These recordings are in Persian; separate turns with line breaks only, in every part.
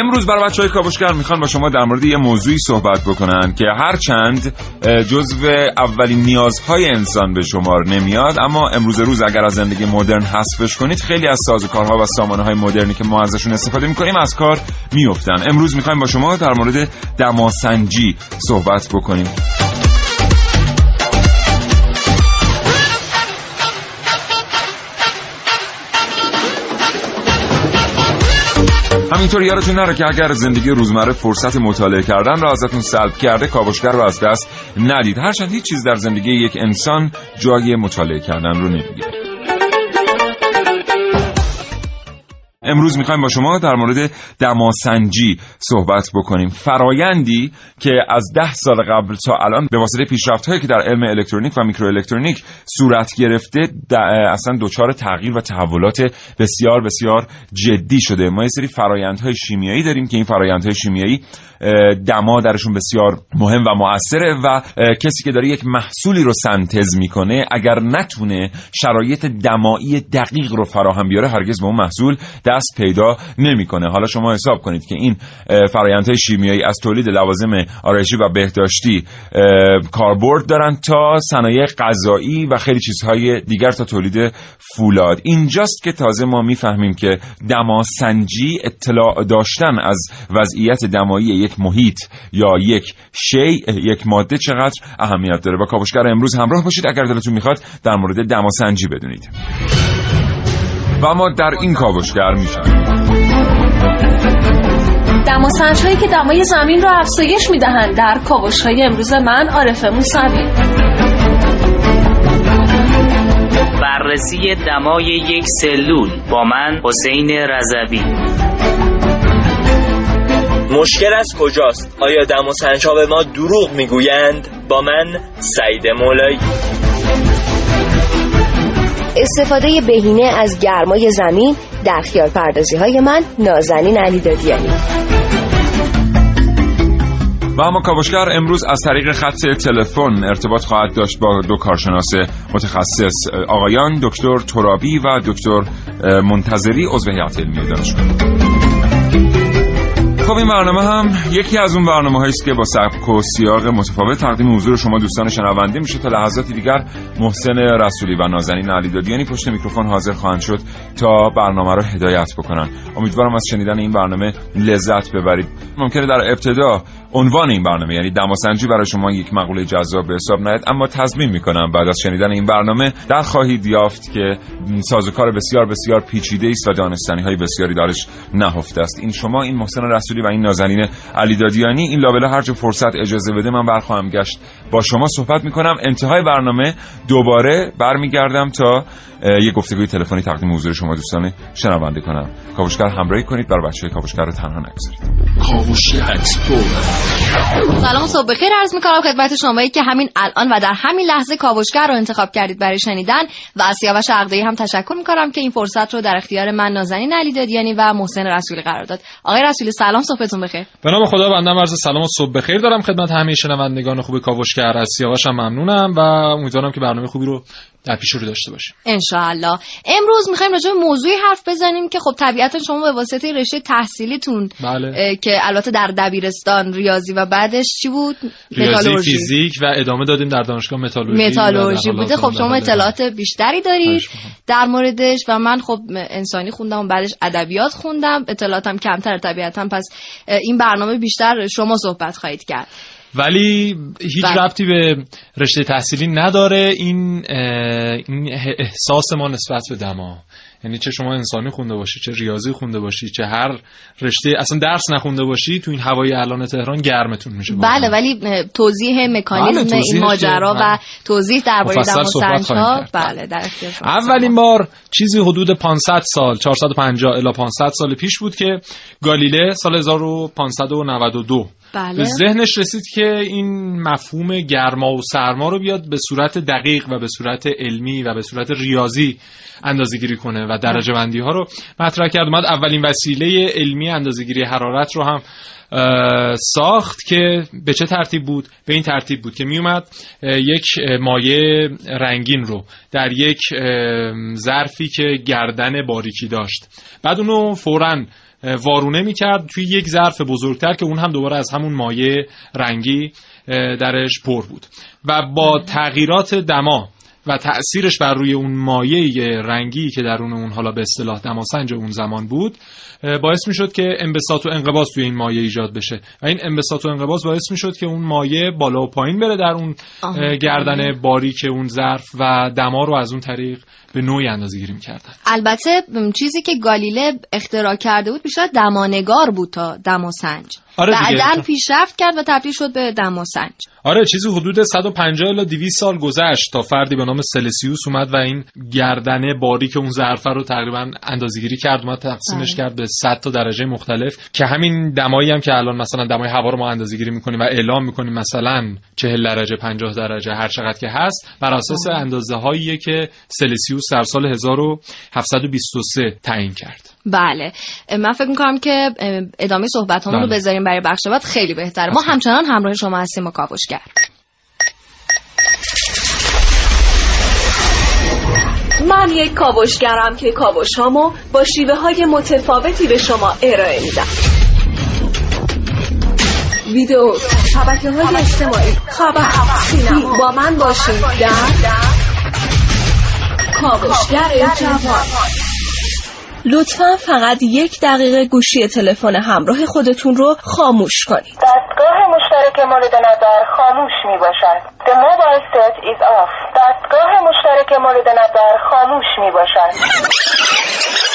امروز برای بچه های کاوشگر می‌خوان با شما در مورد یه موضوعی صحبت بکنن که هرچند جزو اولین نیازهای انسان به شمار نمیاد اما امروز روز اگر از زندگی مدرن حذفش کنید خیلی از سازوکارها و سامانه های مدرنی که ما ازشون استفاده می‌کنیم از کار میفتن امروز می‌خوایم با شما در مورد دماسنجی صحبت بکنیم. همینطور یادتون نره که اگر زندگی روزمره فرصت مطالعه کردن را ازتون سلب کرده کاوشگر رو از دست ندید. هرچند هیچ چیز در زندگی یک انسان جای مطالعه کردن رو نمی‌گیره. امروز می‌خوایم با شما در مورد دماسنجی صحبت بکنیم. فرایندی که از ده سال قبل تا الان به واسطه پیشرفت هایی که در علم الکترونیک و میکروالکترونیک صورت گرفته اصلا دچار تغییر و تحولات بسیار بسیار جدی شده. ما یه سری فرایندهای شیمیایی داریم که این فرایندهای شیمیایی دما درشون بسیار مهم و موثره و کسی که داره یک محصولی رو سنتز می‌کنه اگر نتونه شرایط دمایی دقیق رو فراهم بیاره هرگز به اون محصول دست پیدا نمی‌کنه. حالا شما حساب کنید که این فرایندهای شیمیایی از تولید لوازم آرایشی و بهداشتی کاربرد دارن تا صنایع غذایی و خیلی چیزهای دیگر تا تولید فولاد. اینجاست که تازه ما می‌فهمیم که دماسنجی اطلاع داشتن از وضعیت دمایی یک محیط یا یک شی یک ماده چقدر اهمیت داره. با کاوشگر امروز همراه باشید. اگر دلتون می‌خواد در مورد دماسنجی بدونید. و ما در این کاوشگر میشیم
دماسنج هایی که دمای زمین را افزایش می‌دهند در کاوش های امروز من عارف موسوی
بررسی دمای یک سلول با من حسین رضوی
مشکل از کجاست؟ آیا دم و ها به ما دروغ می‌گویند؟ با من سعید مولایی
استفاده بهینه از گرمای زمین در خیال پردازی های من نازنین علی دادیانی.
و اما کاوشگر امروز از طریق خط تلفن ارتباط خواهد داشت با دو کارشناس متخصص آقایان دکتر ترابی و دکتر منتظری عضو هیئت علمی دانشگاه. خب این برنامه هم یکی از اون برنامه است که با سبک و سیاق متفاوت تقدیم حضور شما دوستان شنونده میشه تا لحظاتی دیگر محسن رسولی و نازنین علی دادیانی پشت میکروفون حاضر خواهند شد تا برنامه رو هدایت بکنن. امیدوارم از شنیدن این برنامه لذت ببرید. ممکنه در ابتدا عنوان این برنامه یعنی دماسنجی برای شما یک مقوله جذاب به حساب نیاد اما تضمین می‌کنم بعد از شنیدن این برنامه در خواهید یافت که سازوکار بسیار بسیار پیچیده است و دانستنی های بسیاری دارش نهفته است. این شما این محسن رسولی و این نازنین علی دادیانی این لابلا هر جا فرصت اجازه بده من برخواهم گشت با شما صحبت می‌کنم. انتهای برنامه دوباره برمیگردم تا یک گفتگوی تلفنی تقدیم حضور شما دوستان شنونده کنم. کاوشگر همراهی کنید برای بچه کاوشگر رو تنها نگذارید. کاوشگر
سلام صبح بخیر. عرض می‌کنم خدمت شما که همین الان و در همین لحظه کاوشگر رو انتخاب کردید برای شنیدن و از سیاوش عقدی هم تشکر می‌کنم که این فرصت رو در اختیار من نازنین علی دادیانی و محسن رسولی قرار داد. آقای رسولی سلام صبحتون بخیر.
به نام خدا بنده عرض سلام و صبح بخیر دارم خدمت همه شنوندگان خوب کاوشگر. از سیاوش هم ممنونم و امیدوارم که برنامه خوبی رو در پیش رو داشته باشیم
انشاءالله. امروز می‌خوایم راجع به موضوعی حرف بزنیم که خب طبیعتا شما به واسطه رشته تحصیلیتون
بله.
که البته در دبیرستان ریاضی و بعدش چی بود؟
ریاضی فیزیک و ادامه دادیم در دانشگاه متالورژی
متالورژی بوده. خب شما اطلاعات بیشتری دارید در موردش و من خب انسانی خوندم و بعدش ادبیات خوندم. اطلاعاتم کمتر طبیعتا پس این برنامه بیشتر شما صحبت خواهید کرد.
ولی هیچ
بله.
ربطی به رشته تحصیلی نداره این احساس ما نسبت به دما یعنی چه شما انسانی خونده باشی چه ریاضی خونده باشی چه هر رشته اصلا درس نخونده باشی تو این هوای الان تهران گرمتون میشه.
بله ولی توضیح مکانیزم
بله،
این ماجرا و توضیح درباره
کرد.
بله در
اولین بار چیزی حدود 500 سال 450 الی 500 سال پیش بود که گالیله سال 1592 به
بله
ذهنش رسید که این مفهوم گرما و سرما رو بیاد به صورت دقیق و به صورت علمی و به صورت ریاضی اندازه‌گیری کنه و درجه بندی ها رو مطرح کرد. اومد اولین وسیله علمی اندازه‌گیری حرارت رو هم ساخت که به چه ترتیب بود؟ به این ترتیب بود که میومد یک مایع رنگین رو در یک ظرفی که گردن باریکی داشت. بعد اونو فوراً وارونه می‌کرد توی یک ظرف بزرگتر که اون هم دوباره از همون مایع رنگی درش پر بود. و با تغییرات دما و تأثیرش بر روی اون مایع رنگی که درون اون حالا به اصطلاح دماسنج اون زمان بود باعث می‌شد که انبساط و انقباض توی این مایع ایجاد بشه. و این انبساط و انقباض باعث می‌شد که اون مایع بالا و پایین بره در اون. اه، گردن باریک اون ظرف و دما رو از اون طریق به نوعی اندازه‌گیری می‌کردن.
البته م، چیزی که گالیله اختراع کرده بود بیشتر دمانگار بود تا دماسنج.
آره.
بعدا پیشرفت کرد و تبدیل شد به دماسنج
آره چیزی حدود 150 الی 200 سال گذشت تا فردی به نام سلسیوس اومد و این گردنه باریک اون ظرفه رو تقریبا اندازه‌گیری کرد اومد تقسیمش
بله.
کرد به 100 تا درجه مختلف که همین دمایی هم که الان مثلا دمای هوا رو ما اندازه‌گیری می‌کنیم و اعلام می‌کنیم مثلا 40 درجه 50 درجه هر چقدر که هست بر اساس اندازه‌هاییه که سلسیوس در سال 1723 تعیین کرد
بله. من فکر می‌کنم که ادامه صحبت رو
بله.
بذاریم برای بخش بعد. خیلی بهتره. ما همچنان همراه شما هستیم و کاوشگر
من یک کاوشگرم که کاوش هامو با شیوه های متفاوتی به شما ارائه میدم. ویدیو شبکه های اجتماعی خبر سینما با من باشید. در کاوشگر جوان. لطفا فقط یک دقیقه گوشی تلفن همراه خودتون رو خاموش کنید
دستگاه مشترک مورد نظر خاموش می باشد. The mobile set is off. دستگاه مشترک مورد نظر خاموش می باشد.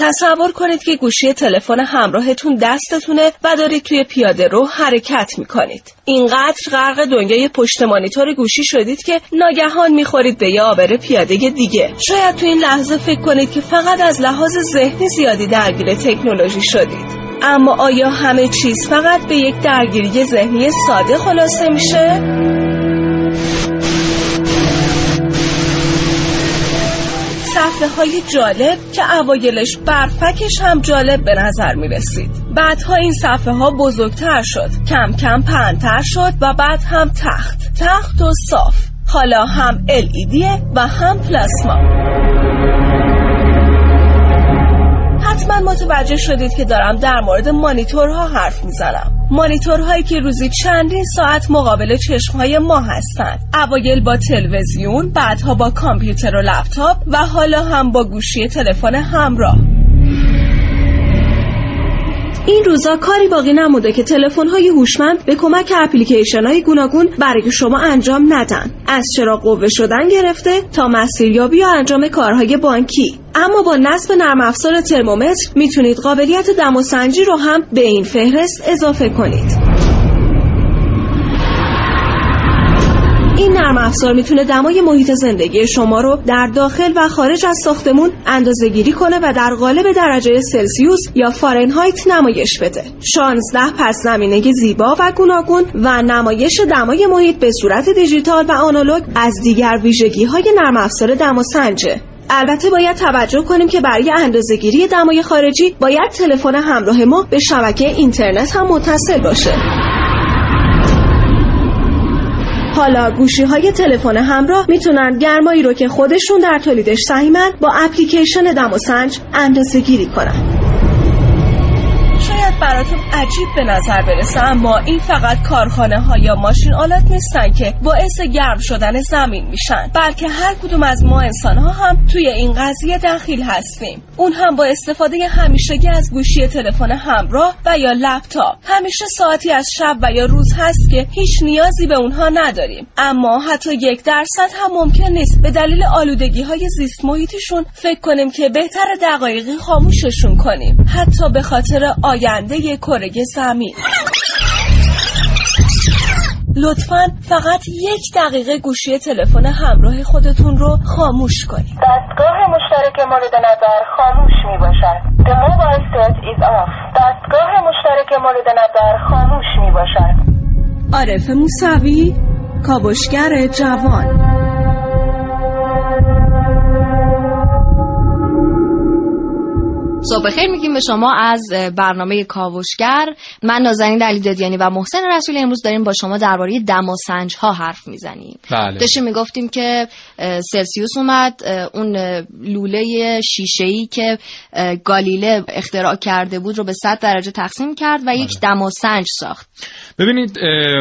تصور کنید که گوشی تلفن همراهتون دستتونه و دارید توی پیاده رو حرکت می‌کنید. اینقدر غرق دنیای پشت مانیتور گوشی شدید که ناگهان می‌خورید به یه آبر پیاده دیگه. شاید تو این لحظه فکر کنید که فقط از لحاظ ذهنی زیادی درگیر تکنولوژی شدید. اما آیا همه چیز فقط به یک درگیری ذهنی ساده خلاصه میشه؟ صفحه های جالب که اوایلش برفکش هم جالب به نظر می رسید بعدها این صفحه ها بزرگتر شد کم کم پهنتر شد و بعد هم تخت تخت و صاف. حالا هم LED و هم پلاسما. حتما متوجه شدید که دارم در مورد مانیتورها حرف می‌زنم. مانیتورهایی که روزی چندین ساعت مقابل چشمهای ما هستند. اوایل با تلویزیون بعدها با کامپیوتر و لپتاپ و حالا هم با گوشی تلفن همراه. این روزا کاری باقی نموده که تلفن‌های هوشمند به کمک اپلیکیشن‌های گوناگون برای شما انجام ندن. از چراغ قوه شدن گرفته تا مسیریابی یا انجام کارهای بانکی. اما با نصب نرم افزار ترمومتر می‌تونید قابلیت دماسنجی رو هم به این فهرست اضافه کنید. این نرم افزار می‌تونه دمای محیط زندگی شما رو در داخل و خارج از ساختمون اندازه گیری کنه و در قالب درجه سلسیوس یا فارنهایت نمایش بده. 16 پس زمینه زیبا و گوناگون و نمایش دمای محیط به صورت دیجیتال و آنالوگ از دیگر ویژگی های نرم افزار دماسنجه. البته باید توجه کنیم که برای اندازه‌گیری دمای خارجی باید تلفن همراه ما به شبکه اینترنت هم متصل باشه. حالا گوشی های تلفن همراه می‌تونن گرمایی رو که خودشون در تولیدش سهیمن با اپلیکیشن دماسنج اندازه گیری کنن. براتون عجیب به نظر برسه اما این فقط کارخانه ها یا ماشین آلات نیستن که باعث گرم شدن زمین میشن. بلکه هر کدوم از ما انسان ها هم توی این قضیه دخیل هستیم. اون هم با استفاده همیشگی از گوشی تلفن همراه و یا لپتاپ. همیشه ساعتی از شب و یا روز هست که هیچ نیازی به اونها نداریم. اما حتی یک درصد هم ممکن نیست به دلیل آلودگی های زیست محیطیشون فکر کنیم که بهتر دقایقی خاموششون کنیم. حتی به خاطر آینده کره زمین لطفا فقط یک دقیقه گوشی تلفن همراه خودتون رو خاموش کنید.
دستگاه مشترک مورد نظر خاموش می باشد The mobile set is off. دستگاه مشترک مورد نظر خاموش می باشد
عارف موسوی کاوشگر جوان.
صبح خیر میگیم به شما از برنامه کاوشگر. من نازنین علی دادیانی و محسن رسول امروز داریم با شما درباره دماسنج ها حرف می‌زنیم.
بله.
داشتیم می‌گفتیم که سلسیوس اومد اون لوله شیشه ای که گالیله اختراع کرده بود رو به 100 درجه تقسیم کرد و یک دماسنج ساخت.
ببینید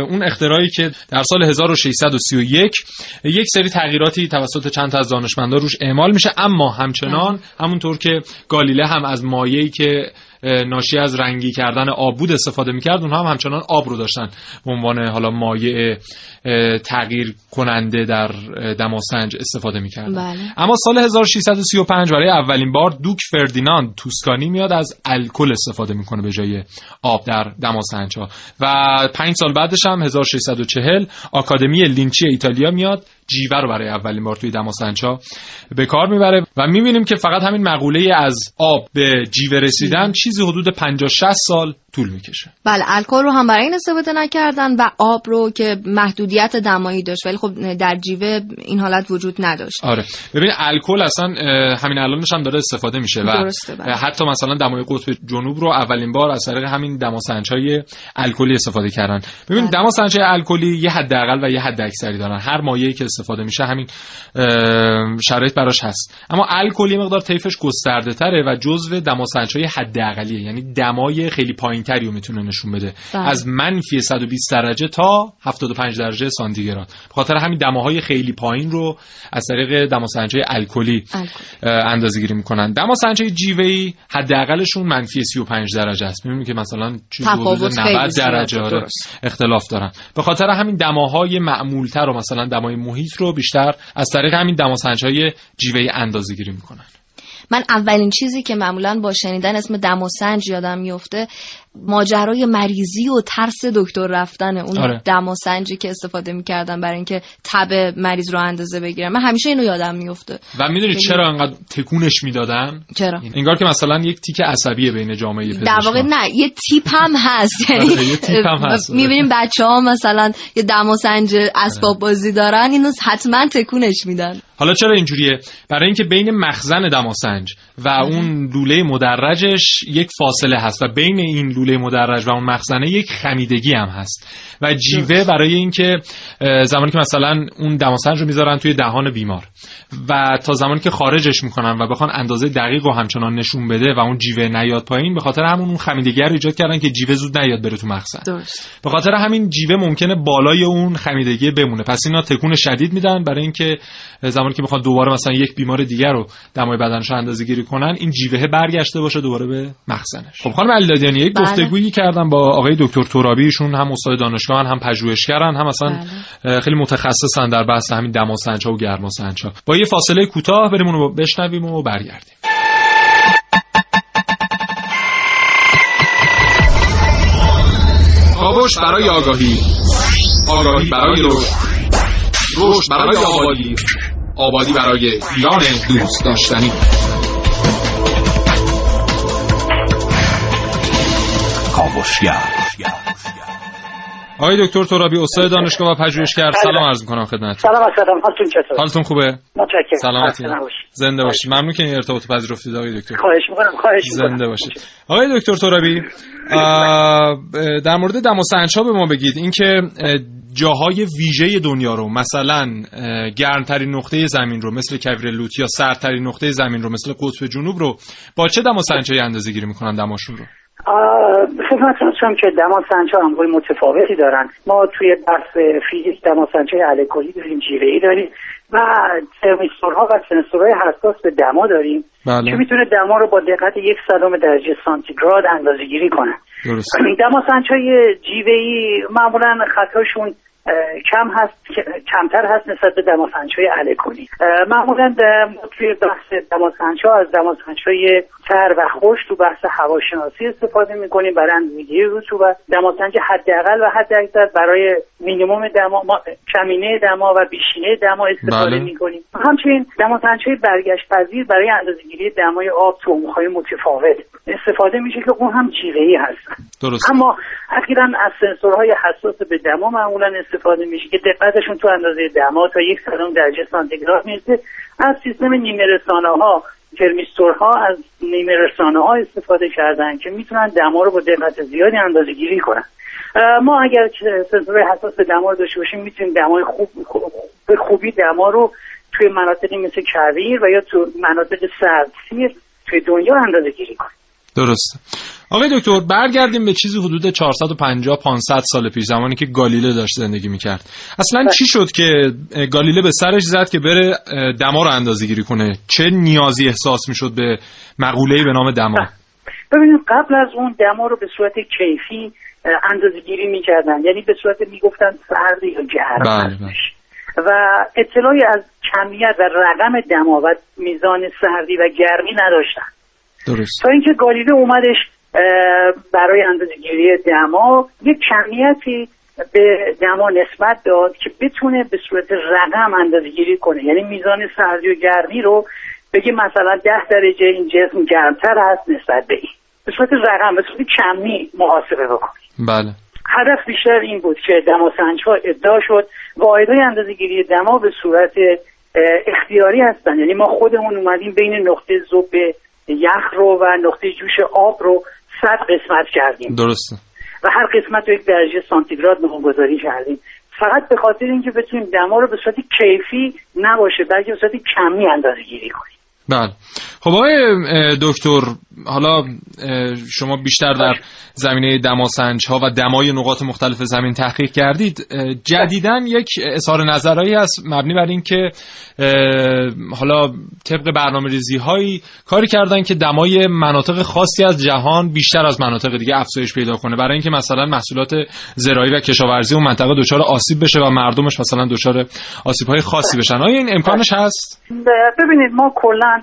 اون اختراعی که در سال 1631 یک سری تغییراتی توسط چند تا از دانشمندا روش اعمال میشه اما همچنان همونطور که گالیله هم از مایعی که ناشی از رنگی کردن آب بود استفاده می‌کرد اونها هم همچنان آب رو داشتن. به عنوان حالا مایع تغییر کننده در دماسنج استفاده می‌کردن.
بله.
اما سال 1635 برای اولین بار دوک فردیناند توسکانی میاد از الکل استفاده می‌کنه به جای آب در دماسنج ها و پنج سال بعدش هم 1640 آکادمی لینچی ایتالیا میاد جیوه رو برای اولین بار توی دماسنج ها به کار می‌بره و می‌بینیم که فقط همین مقوله از آب به جیوه رسیدن چیزی حدود 50 60 سال طول می‌کشه.
بله الکل رو هم برای این استفاده نکردن و آب رو که محدودیت دمایی داشت ولی خب در جیوه این حالت وجود نداشت.
آره. ببین الکل اصلا همین الانش هم داره استفاده میشه و
درسته بله.
حتی مثلا دمای قطب جنوب رو اولین بار از طریق همین دماسنج های الکلی استفاده کردن. ببین
بله.
دماسنج های الکلی یه حداقل و یه حد اکثری دارن. هر مایعی که استفاده میشه همین شرایط براش هست. اما الکل یه مقدار طیفش گسترده تره و جزو دماسنج های حداقلیه یعنی دمای خیلی پایینتری رو می‌تونه نشون بده
بله.
از منفی 120 درجه تا 75 درجه سانتیگراد به خاطر همین دماهای خیلی پایین رو از طریق دماسنجهای الکلی اندازه گیری می‌کنن دماسنجهای جیوه‌ای حداقلشون منفی 35 درجه است می‌بینید که مثلا چیز
تفاوت
حدود
خیلی
90
زیاده.
درجه آره. اختلاف دارن به خاطر همین دماهای معمولتر و مثلا دمای محیط رو بیشتر از طریق همین دماسنجهای جیوه‌ای اندازه گیری می‌کنن
من اولین چیزی که معمولا با شنیدن اسم دماسنج یادم میفته ماجرای مریضی و ترس دکتر رفتن اون
آره.
دماسنجی که استفاده می‌کردن برای اینکه تب مریض رو اندازه بگیرن. من همیشه اینو یادم میفته
و می‌دونید چرا انقدر تکونش می‌دادن؟
چرا؟
انگار که مثلا یک تیک عصبیه بین جامعه پزشکان.
در واقع نه یه تیپ هم هست. یعنی
آره، هست.
می‌بینیم بچه ها مثلا یه دماسنج اسباب بازی دارن اینو حتما تکونش میدن.
حالا چرا اینجوریه؟ برای اینکه بین مخزن دماسنج و اون لوله مدرجش یک فاصله هست و بین این لوله مدرج و اون مخزنه یک خمیدگی هم هست. و جیوه برای اینکه زمانی که مثلا اون دماسنج رو می‌ذارن توی دهان بیمار و تا زمانی که خارجش می‌کنن و بخوان اندازه دقیق و همچنان نشون بده و اون جیوه نیاد پایین به خاطر همون اون خمیدگی رو ایجاد کردن که جیوه زود نیاد بره تو مخزن. به خاطر همین جیوه ممکنه بالای اون خمیدگی بمونه. پس اینا تکون شدید میدن برای اینکه زمانی که می‌خوان دوباره مثلا یک بیمار دیگر رو دمای بدنش اندازه گیری کنن این جیوه برگشته باشه دوباره به مخزنش. خب خانم علیدادیانی یک
بله.
گفتگویی کردم با آقای دکتر ترابی ایشون هم استاد دانشگاه هم پژوهشگرن هم اصلا
بله.
خیلی متخصصن در بحث همین دماسنج ها و گرماسنج ها با یه فاصله کوتاه بریم اونو بشنویم و برگردیم. کاوش برای آگاهی. آگاهی برای رشد. رشد برای آبادی. آبادی برای ایران دوست داشتنی.
کاوشگر.
آقای دکتر ترابی استاد دانشگاه و پژوهشگر سلام عرض می‌کنم خدمت
سلام خدم حالتون چطور؟
حالتون خوبه؟
متشکرم.
سلامتی. زنده باشید. ممنون که این ارتباط پذیرفتید آقای دکتر.
خواهش می‌کنم. خواهش می‌کنم.
زنده باشید. آقای دکتر ترابی در مورد دم و سنج‌ها به ما بگید. اینکه اه، جاهای ویژه دنیا رو مثلا گرمترین نقطه زمین رو مثل کویر لوت یا سردترین نقطه زمین رو مثل قطب جنوب رو با چه دم و سنج‌هایی اندازه گیری می‌کنن دماشون رو؟
خدمت هستم که ها انواع متفاوتی دارن. ما توی بحث فیزیک دماسنج های الکلی داریم جیوه ای داریم و ترمیستورها و سنسورهای حساس به دما داریم
بله.
که می‌تونه دما رو با دقت یک صدم درجه سانتیگراد اندازه گیری کنه.
درست
های جیوه ای معمولا خطاشون کم هست کمتر هست نسبت به دماسنج های الکلی معمولا توی بحث دماسنج ها از دماسنج های تر و خوش تو بحث هواشناسی استفاده می‌کنیم. برای اندازه‌گیری رطوبت دماسنج حداقل و حد اکثر برای مینیموم دما ما کمینه دما و بیشینه دما استفاده
بله.
می‌کنیم. همچنین دماسنج های برگشت پذیر برای اندازه‌گیری دمای آب تو عمق‌های متفاوت استفاده میشه که اون هم جیوه‌ای هستن
درست.
اما اخیرا از سنسورهای حساس به دما معمولا استفاده میشه که دقتشون تو اندازه دما تا یک صدم درجه سانتیگراد می‌رسه. از سیستم نیمه رسانه ها ترمیستورها از نیمه رسانه ها استفاده کردن که می‌تونن دما رو با دقت زیادی اندازه گیری کنن ما اگر سنسور حساس به دما رو داشته باشیم می‌تونیم دمای خوب- به خوبی دما رو توی مناطقی مثل کویر و یا تو مناطق سردسیر توی دنیا اندازه گیری کنیم.
درسته. آقای دکتر برگردیم به چیزی حدود 450 500 سال پیش زمانی که گالیله داشت زندگی می‌کرد. اصلا چی شد که گالیله به سرش زد که بره دما رو اندازه گیری کنه؟ چه نیازی احساس می‌شد به مقوله‌ای به نام دما؟
ببینید قبل از اون دما رو به صورت کیفی اندازه گیری می‌کردن. یعنی به صورت می‌گفتن سرد یا گرم
بله،
و اطلاعی از کمیت و رقم دما و میزان سردی و گرمی نداشتن.
درست.
تا اینکه گالیله اومدش برای اندازه گیری دما یک کمیتی به دما نسبت داد که بتونه به صورت رقم اندازه گیری کنه. یعنی میزان سردی و گرمی رو بگه مثلا ده درجه این جسم گرمتر هست نسبت به این. به صورت رقم به صورت کمی محاسبه بکنه.
بله.
هدف بیشتر این بود که دماسنج ها ادعا شد. واحدهای اندازه گیری دما به صورت اختیاری هستن. یعنی ما خودمون اومدیم بین نقطه ذوب یخ رو و نقطه جوش آب رو صد قسمت کردیم.
درسته.
و هر قسمت رو یک درجه سانتیگراد نامگذاری کردیم. فقط به خاطر اینکه بتونیم دما رو به صورت کیفی نباشه بلکه به صورت کمی اندازه گیری کنیم.
بله. خب آقای دکتر حالا شما بیشتر در زمینه دماسنج ها و دمای نقاط مختلف زمین تحقیق کردید. جدیداً یک اظهار نظرهایی هست مبنی بر اینکه اه، حالا طبق برنامه ریزی هایی کاری کردن که دمای مناطق خاصی از جهان بیشتر از مناطق دیگه افزایش پیدا کنه. برای اینکه مثلا محصولات زراعی و کشاورزی اون منطقه دچار آسیب بشه و مردمش مثلا دچار آسیب های خاصی بشن. آیا این امکانش هست؟
ببینید ما کلا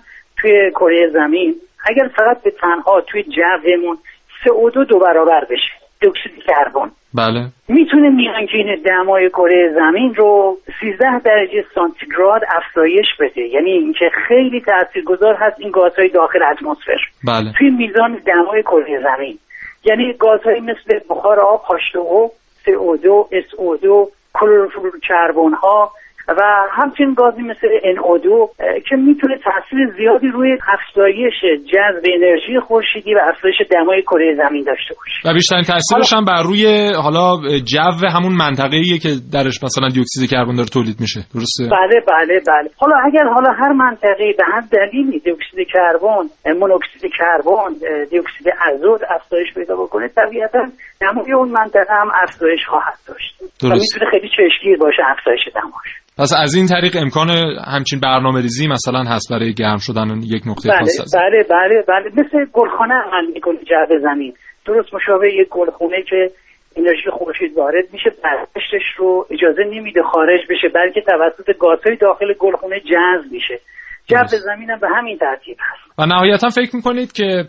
توی کره زمین اگر فقط به تنها توی جومون CO2 دو برابر بشه. دیوکسید کربن
بله.
می‌تونه میانگین دمای کره زمین رو 13 درجه سانتیگراد افزایش بده. یعنی اینکه خیلی تاثیرگذار هست این گازهای داخل اتمسفر.
بله.
توی میزان دمای کره زمین. یعنی گازهایی مثل بخار آب H2O CO2 SO2 کلروفور کربن ها و همچنین گازی مثل NO2 اه، که می‌تونه تاثیر زیادی روی افزایش جذب انرژی خورشیدی و افزایش دمای کره زمین داشته باشه.
و بیشترین تاثیرش هم بر روی حالا جو همون منطقه ایه که درش مثلا دی اکسید کربن داره تولید میشه. درسته؟
بله بله بله. حالا اگر حالا هر منطقه به هر دلیلی دی اکسید کربن مونوکسید کربن دی اکسید ازوت افزایش پیدا بکنه طبیعتا دمای اون منطقه هم افزایش خواهد داشت.
درست.
می‌تونه خیلی چشمگیر باشه افزایش دماش.
پس از این طریق امکان همچین برنامه ریزی مثلا هست برای گرم شدن یک نقطه
بله بله بله بله. مثل گلخانه عمل می‌کنه جو زمین درست مشابه یک گلخونه که انرژی خورشید وارد میشه برگشتش رو اجازه نمیده خارج بشه بلکه توسط گازهای داخل گلخونه جذب میشه. جو زمین هم به همین ترتیب هست.
و نهایتا فکر می‌کنید که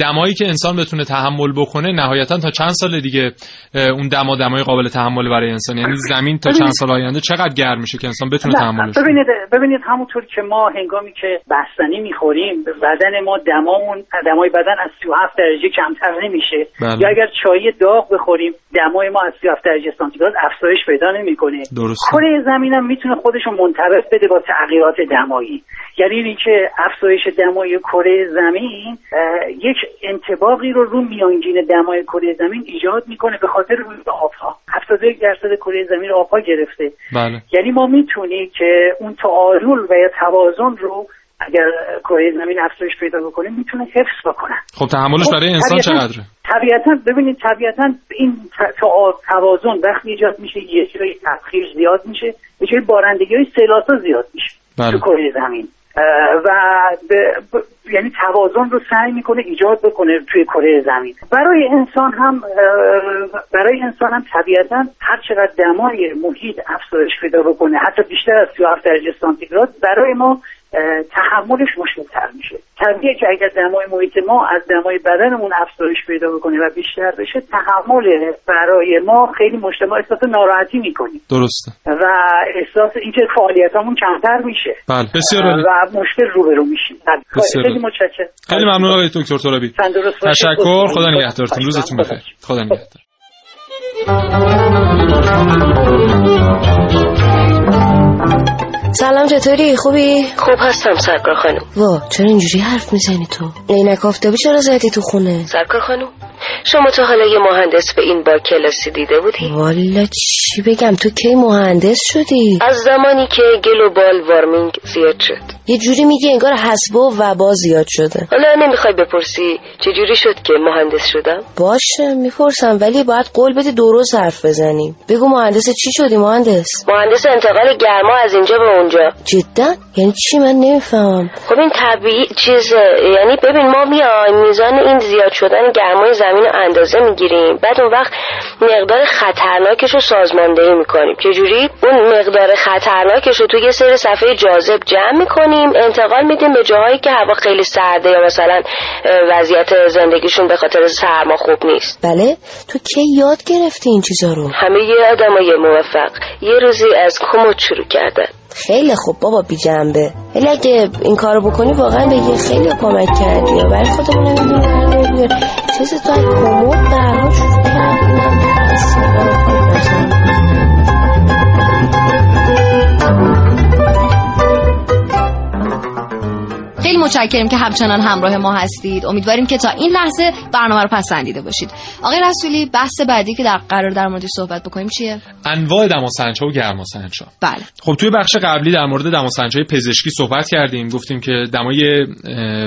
دمایی که انسان بتونه تحمل بکنه نهایتا تا چند سال دیگه اون دما دمای قابل تحمل برای انسان یعنی زمین تا چند سال آینده چقدر گرم میشه که انسان بتونه
نه،
تحملش کنه
ببینید ببینید همونطور که ما هنگامی که بستنی می‌خوریم بدن ما دمامون دمای بدن از 37 درجه کمتر نمیشه.
بله.
یا اگر چای داغ بخوریم دمای ما از 37 درجه سانتیگراد افزایش پیدا نمی‌کنه.
درست
کره زمین هم می‌تونه خودش رو منطبق بده با تغییرات دمایی. یعنی اینکه افزایش دمای کره زمین یک انتباقی رو رو میانگین دمای کره زمین ایجاد می‌کنه به خاطر روی آبها. 71 درصد کره زمین رو آبها گرفته.
بله.
یعنی ما می‌تونیم که اون تعادل و یا توازن رو اگر کره زمین افزایش پیدا بکنه می‌تونه حفظ بکنن
خب تحملش
خب،
برای انسان چقدره؟
طبیعتا ببینید طبیعتا این توازن وقتی ایجاد میشه یه جای تبخیر زیاد میشه یه جای بارندگی های سیلاسا زیاد میشه
بله.
تو کره زمین. و یعنی توازن رو سعی می‌کنه ایجاد بکنه توی کره زمین. برای انسان هم برای انسان هم طبیعتا هر چقدر دمای محیط افزایش پیدا بکنه حتی بیشتر از 37 درجه سانتیگراد برای ما تحملش مشکل تر میشه. طبیعه که اگر دمای محیط ما از دمای بدنمون افزایش پیدا بکنه و بیشتر بشه تحمل برای ما خیلی مجتمع احساس ناراحتی می‌کنیم
درسته.
و احساس اینکه فعالیتامون کمتر میشه.
بله بسیار.
و مشکل روبرو میشیم. بله.
بسیار
خیلی. متشکرم.
خیلی ممنون آقای دکتر ترابی. تشکر. خدا نگهدارتون. روزتون بخیر. خدا نگهدار.
سلام چطوری؟ خوبی؟
خوب هستم سرکار خانم.
وا چرا اینجوری حرف می‌زنی تو؟ عینک آفتابی چرا زدی تو خونه؟
سرکار خانم شما تا حالا یه مهندس به این با کلاسی دیده بودی؟
والا چی بگم تو کی مهندس شدی؟
از زمانی که گلوبال وارمینگ زیاد شد.
یه جوری میگی انگار حسبه و وبا زیاد شده.
حالا نمی‌خوای بپرسی چجوری شد که مهندس شدم؟
باشه می‌پرسم ولی باید قول بدی درست حرف بزنیم. بگو مهندس چی شدی مهندس؟
مهندس انتقال گرما از اینجا به اونجا.
جدا؟ یعنی چی؟ من نمی‌فهمم.
خب این طبیعی چیز یعنی ببین ما میایم میزان این زیاد شدن گرمای زمین رو اندازه می‌گیریم. بعد اون وقت مقدار خطرناکش رو سازماندهی می‌کنیم. چجوری؟ اون مقدار خطرناکش رو توی یه سری صفحه جاذب جمع می‌کنیم. انتقال میدیم به جاهایی که هوا خیلی سرده یا مثلا وضعیت زندگیشون به خاطر سرما خوب نیست.
بله تو کی یاد گرفتی این چیزا رو؟
همه یه آدمای موفق. یه روزی از کمد شروع کردن
خیلی خوب بابا بی جنبه. ولی اگه این کارو بکنی واقعا به یه خیلی کمک کردی. ولی خودمون نمی‌دونم بیار چیز تو از
متشکریم که همچنان همراه ما هستید. امیدواریم که تا این لحظه برنامه رو پسندیده باشید. آقای رسولی بحث بعدی که در قرار در موردش صحبت بکنیم چیه؟
انواع دماسنج‌ها و گرماسنج‌ها.
بله.
خب توی بخش قبلی در مورد دماسنج‌های پزشکی صحبت کردیم. گفتیم که دمای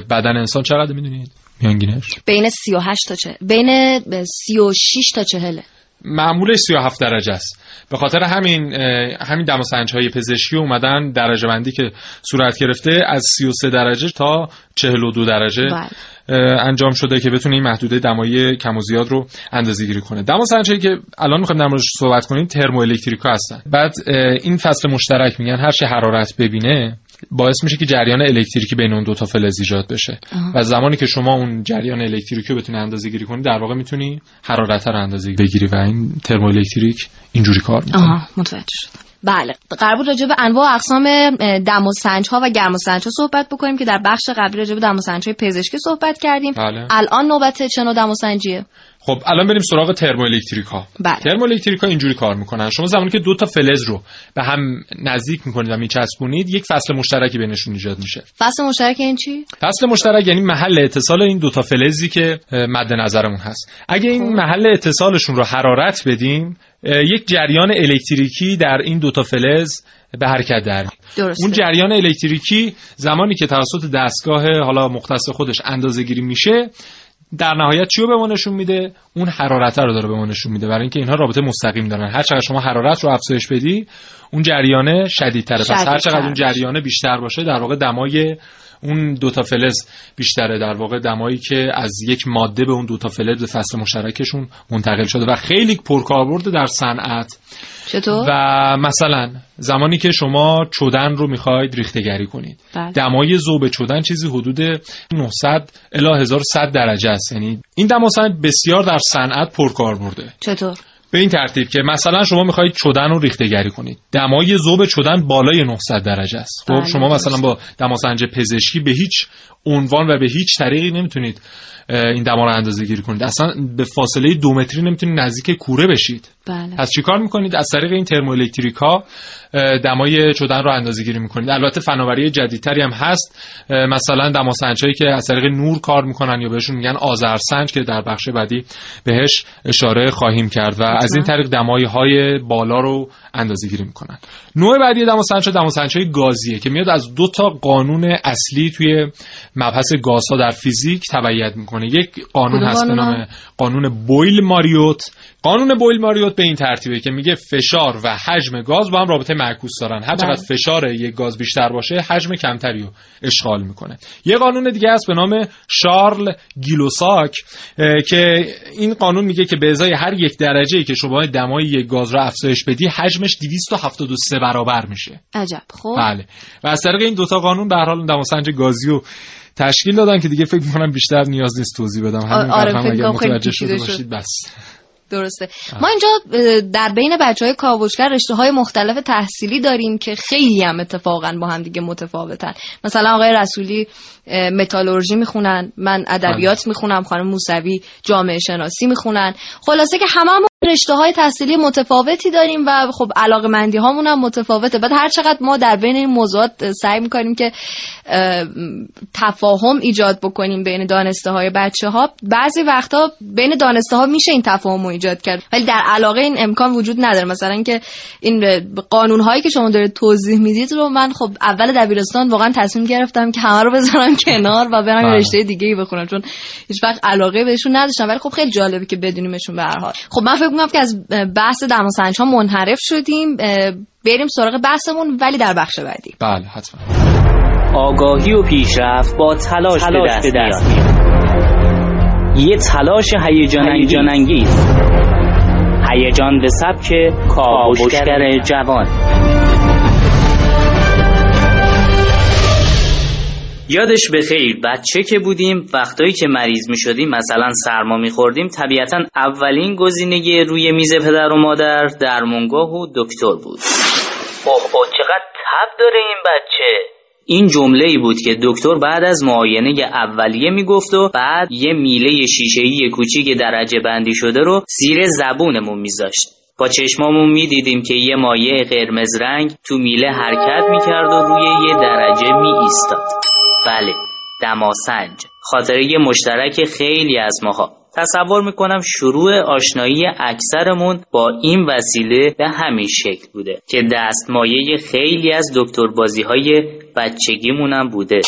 بدن انسان چقدر می‌دونید؟ میانگینش.
بین 38 تا چه بین 36 تا 40
معمولش 37 درجه است. به خاطر همین همین دماسنج های پزشکی اومدن درجه بندی که صورت گرفته از 33 درجه تا 42 درجه
بله.
اه، انجام شده که بتونه این محدوده دمای کم و زیاد رو اندازه گیری کنه. دماسنج هایی که الان می‌خوایم در موردش صحبت کنیم ترمو الکتریکا هستن. بعد این فصل مشترک میگن هر چه حرارت ببینه باعث میشه که جریان الکتریکی بین اون دو تا فلز ایجاد بشه.
آها.
و زمانی که شما اون جریان الکتریکی رو بتونی اندازه گیری کنی در واقع می‌تونی حرارت رو اندازه بگیری و این ترمو الکتریک اینجوری کار می‌کنه.
آها متوجه شدم. بله قرار بود راجع به انواع و اقسام دم و سنج ها و گرم و سنج ها صحبت بکنیم که در بخش قبلی راجع به دم و سنج های پزشکی صحبت کردیم.
بله.
الان نوبت چه نوع دم و سنجیه
خب الان بریم سراغ ترمو الکتریک ها
بله.
ترمو الکتریک ها اینجوری کار می‌کنن. شما زمانی که دو تا فلز رو به هم نزدیک می‌کنید و میچسبونید یک فصل مشترکی بینشون ایجاد میشه.
فصل مشترک این چی؟
فصل مشترک یعنی محل اتصال این دو تا فلزی که مد نظرمون هست. اگه این محل اتصالشون رو حرارت بدیم یک جریان الکتریکی در این دو تا فلز به حرکت در.
درسته.
اون جریان الکتریکی زمانی که توسط دستگاه حالا مختص خودش اندازه گیری میشه در نهایت چی رو به ما نشون میده؟ اون حرارت رو داره به ما نشون میده. برای اینکه اینها رابطه مستقیم دارن. هر چقدر شما حرارت رو افزایش بدی اون جریان شدیدتره. پس هر چقدر اون
باشه.
جریان بیشتر باشه در واقع دمای اون دوتا فلز بیشتره در واقع دمایی که از یک ماده به اون دوتا فلز به فصل مشترکشون منتقل شده و خیلی پرکاربرد در صنعت.
چطور؟
و مثلا زمانی که شما چدن رو می‌خواید ریختگری کنید.
بله.
دمای ذوب چدن چیزی حدود 900 الی 1100 درجه است. یعنی این دماسنج بسیار در صنعت پرکار برده
چطور؟
به این ترتیب که مثلا شما می‌خواهید چدن رو ریختگری کنید دمای ذوب چدن بالای 900 درجه است خب
بله،
شما مثلا. با دماسنج پزشکی به هیچ عنوان و به هیچ طریقی نمی‌تونید این دما رو اندازه گیری کنید. اصلا به فاصله دو متری نمی‌تونید نزدیک کوره بشید.
بله.
پس چیکار می‌کنید؟ از طریق این ترموالکتریک ها دمای چدن رو اندازه گیری می‌کنید. البته فناوری جدیدتری هم هست. مثلا دماسنج هایی که از طریق نور کار می‌کنن یا بهشون میگن آذرسنج که در بخش بعدی بهش اشاره خواهیم کرد و از این طریق دمای های بالا رو اندازه گیری می‌کنن. نوع بعدی دماسنج دماسنج های گازیه که میاد از دو تا قانون اصلی توی مبحث گازها در فیزیک تبعیت می‌کنه. یک قانون هست به نام قانون بویل ماریوت. قانون بویل ماریوت به این ترتیبه که میگه فشار و حجم گاز با هم رابطه معکوس دارن. هر چقدر بله. فشار یک گاز بیشتر باشه حجم کمتری رو اشغال می‌کنه. یه قانون دیگه هست به نام شارل گیلوساک که این قانون میگه که به ازای هر یک درجه که شما دمای یک گاز رو افزایش بدی حجمش 273 برابر میشه.
عجب. خب.
بله. و از طریق این دوتا قانون به هر حال دماسنج گازی رو تشکیل دادن که دیگه فکر می‌کنم بیشتر نیاز نیست توضیح بدم. همین
آره اگر
متوجه شده باشید بس.
درسته. ما اینجا در بین بچه های کاوشگر رشته های مختلف تحصیلی داریم که خیلی هم اتفاقا با هم دیگه متفاوتن. مثلا آقای رسولی متالورژی می‌خونن من ادبیات بله. می‌خونم خانم موسوی جامعه شناسی می‌خونن. خلاصه که همه رشته های تحصیلی متفاوتی داریم و خب علاقه مندی هامون هم متفاوته. بعد هر چقدر ما در بین این موضوعات سعی می‌کنیم که تفاهم ایجاد بکنیم بین دانسته های بچه ها بعضی وقتا بین دانسته ها میشه این تفاهم رو ایجاد کرد. ولی در علاقه این امکان وجود نداره. مثلا که این قانون هایی که شما دارید توضیح می‌دید رو من خب اول دبیرستان واقعا تصمیم گرفتم که همه رو بذارم کنار و برم بله. رشته دیگه ای بخونم. چون هیچ وقت علاقه بهشون نداشتم. ولی خب خیلی جالبه که بدونیمشون به هر حال. خب من فکر می‌کنم که از بحث دماسنج ها منحرف شدیم بریم سراغ بحثمون ولی در بخش بعدی.
بله حتما.
آگاهی و پیشرفت با تلاش, تلاش به دست میاد. یه تلاش هیجان انگیز. هیجان به سبک کاوشگر جوان. یادش به خیر بچه که بودیم وقتایی که مریض می شدیم مثلا سرما می خوردیم طبیعتا اولین گزینه روی میز پدر و مادر درمونگاه و دکتر بود. اوه اوه چقدر تب داره این بچه؟ این جمله ای بود که دکتر بعد از معاینه اولیه می‌گفت و بعد یه میله شیشه‌ای کوچیک درجه بندی شده رو زیر زبونمون میذاشت. با چشمامون می‌دیدیم که یه مایع قرمز رنگ تو میله حرکت می‌کرد و روی یه درجه می ایستاد بله دماسنج. خاطره مشترک خیلی از ماها. تصور می‌کنم شروع آشنایی اکثرمون با این وسیله به همین شکل بوده که دستمایه خیلی از دکتر بازی های بچگیمونم بوده.